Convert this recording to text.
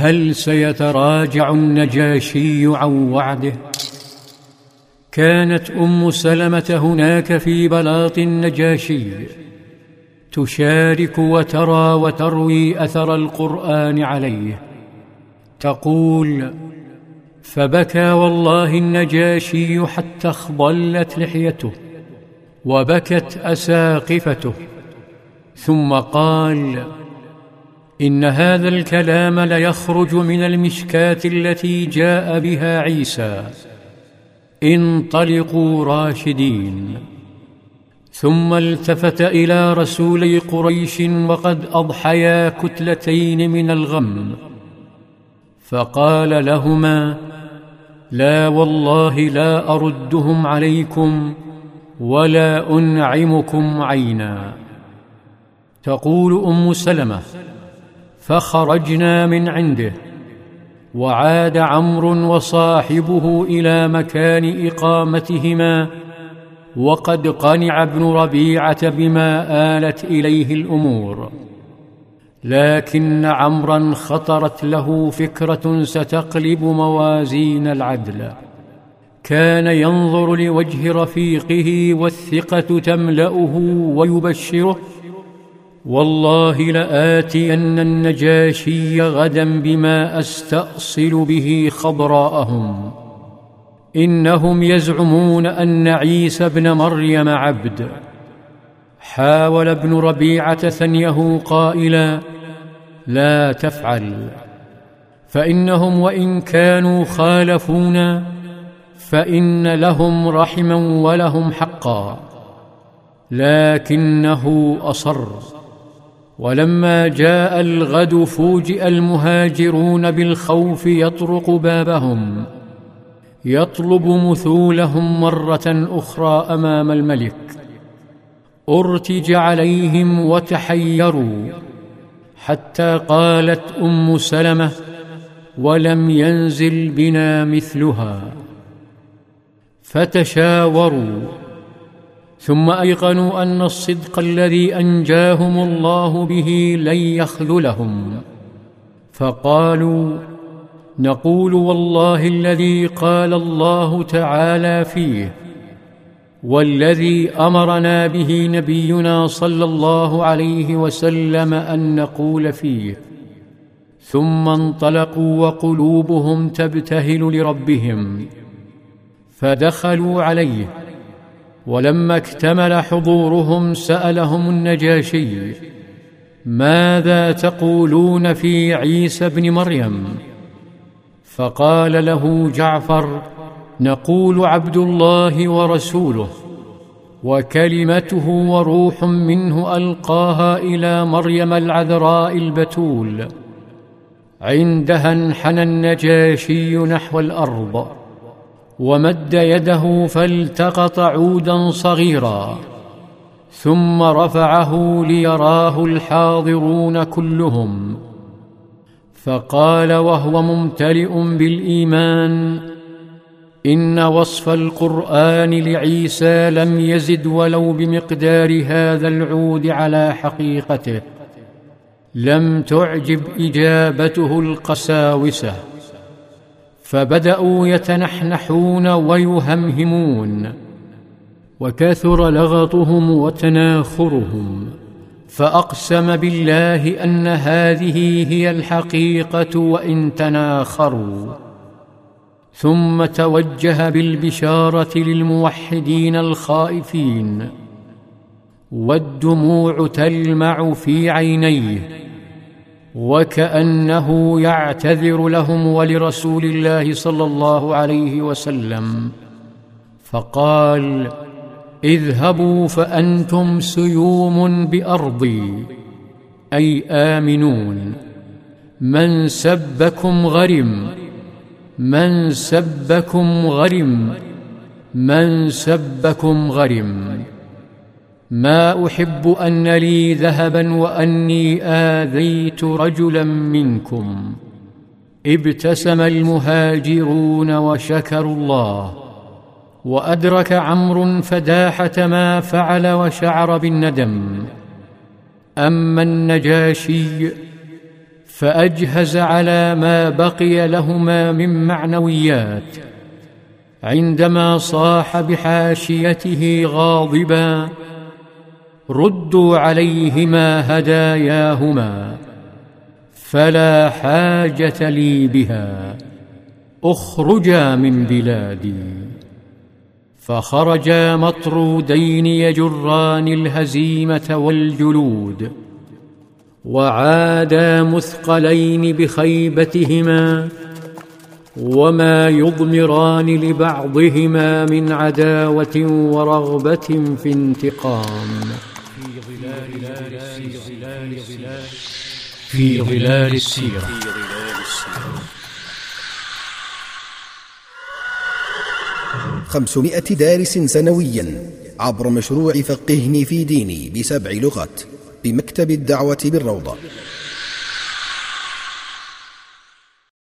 هل سيتراجع النجاشي عن وعده؟ كانت أم سلمة هناك في بلاط النجاشي. تشارك وترى وتروي أثر القرآن عليه. تقول فبكى والله النجاشي حتى اخضلت لحيته وبكت أساقفته. ثم قال إن هذا الكلام ليخرج من المشكاة التي جاء بها عيسى. انطلقوا راشدين. ثم التفت إلى رسولي قريش وقد أضحيا كتلتين من الغم. فقال لهما لا والله لا أردهم عليكم ولا أنعمكم عينا. تقول أم سلمة فخرجنا من عنده. وعاد عمرو وصاحبه إلى مكان إقامتهما وقد قنع ابن ربيعة بما آلت إليه الأمور. لكن عمرا خطرت له فكرة ستقلب موازين العدل. كان ينظر لوجه رفيقه والثقة تملأه ويبشره والله لآتين النجاشي غدا بما أستأصل به خضراءهم. إنهم يزعمون أن عيسى ابن مريم عبد. حاول ابن ربيعة ثنيه قائلا لا تفعل. فإنهم وإن كانوا خالفونا فإن لهم رحما ولهم حقا. لكنه أصر. ولما جاء الغد فوجئ المهاجرون بالخوف يطرق بابهم. يطلب مثولهم مرة أخرى أمام الملك. أرتج عليهم وتحيروا. حتى قالت أم سلمة ولم ينزل بنا مثلها. فتشاوروا. ثم أيقنوا أن الصدق الذي أنجاهم الله به لن يخذلهم. فقالوا نقول والله الذي قال الله تعالى فيه والذي أمرنا به نبينا صلى الله عليه وسلم أن نقول فيه. ثم انطلقوا وقلوبهم تبتهل لربهم فدخلوا عليه ولما اكتمل حضورهم سألهم النجاشي ماذا تقولون في عيسى بن مريم؟ فقال له جعفر نقول عبد الله ورسوله وكلمته وروح منه ألقاها إلى مريم العذراء البتول عندها انحنى النجاشي نحو الأرض. ومد يده فالتقط عودا صغيرا ثم رفعه ليراه الحاضرون كلهم. فقال وهو ممتلئ بالإيمان إن وصف القرآن لعيسى لم يزد ولو بمقدار هذا العود على حقيقته لم تعجب إجابته القساوسة. فبدأوا يتنحنحون ويهمهمون وكثر لغطهم وتناخرهم فأقسم بالله أن هذه هي الحقيقة وإن تناخروا. ثم توجه بالبشارة للموحدين الخائفين والدموع تلمع في عينيه. وكأنه يعتذر لهم ولرسول الله صلى الله عليه وسلم. فقال اذهبوا فأنتم سيوم بارضي أي آمنون. من سبكم غرم. من سبكم غرم. من سبكم غرم. ما أحب أن لي ذهبا وأني آذيت رجلا منكم. ابتسم المهاجرون وشكروا الله. وأدرك عمرو فداحة ما فعل وشعر بالندم. أما النجاشي فأجهز على ما بقي لهما من معنويات. عندما صاح بحاشيته غاضبا ردوا عليهما هداياهما فلا حاجة لي بها أخرجا من بلادي. فخرجا مطرودين يجران الهزيمة والجلود وعادا مثقلين بخيبتهما وما يضمران لبعضهما من عداوة ورغبة في انتقام. في ظلال السيره في ظلال السيره خمسمائة دارس سنويا عبر مشروع فقهني في ديني بسبع لغات بمكتب الدعوة بالروضة.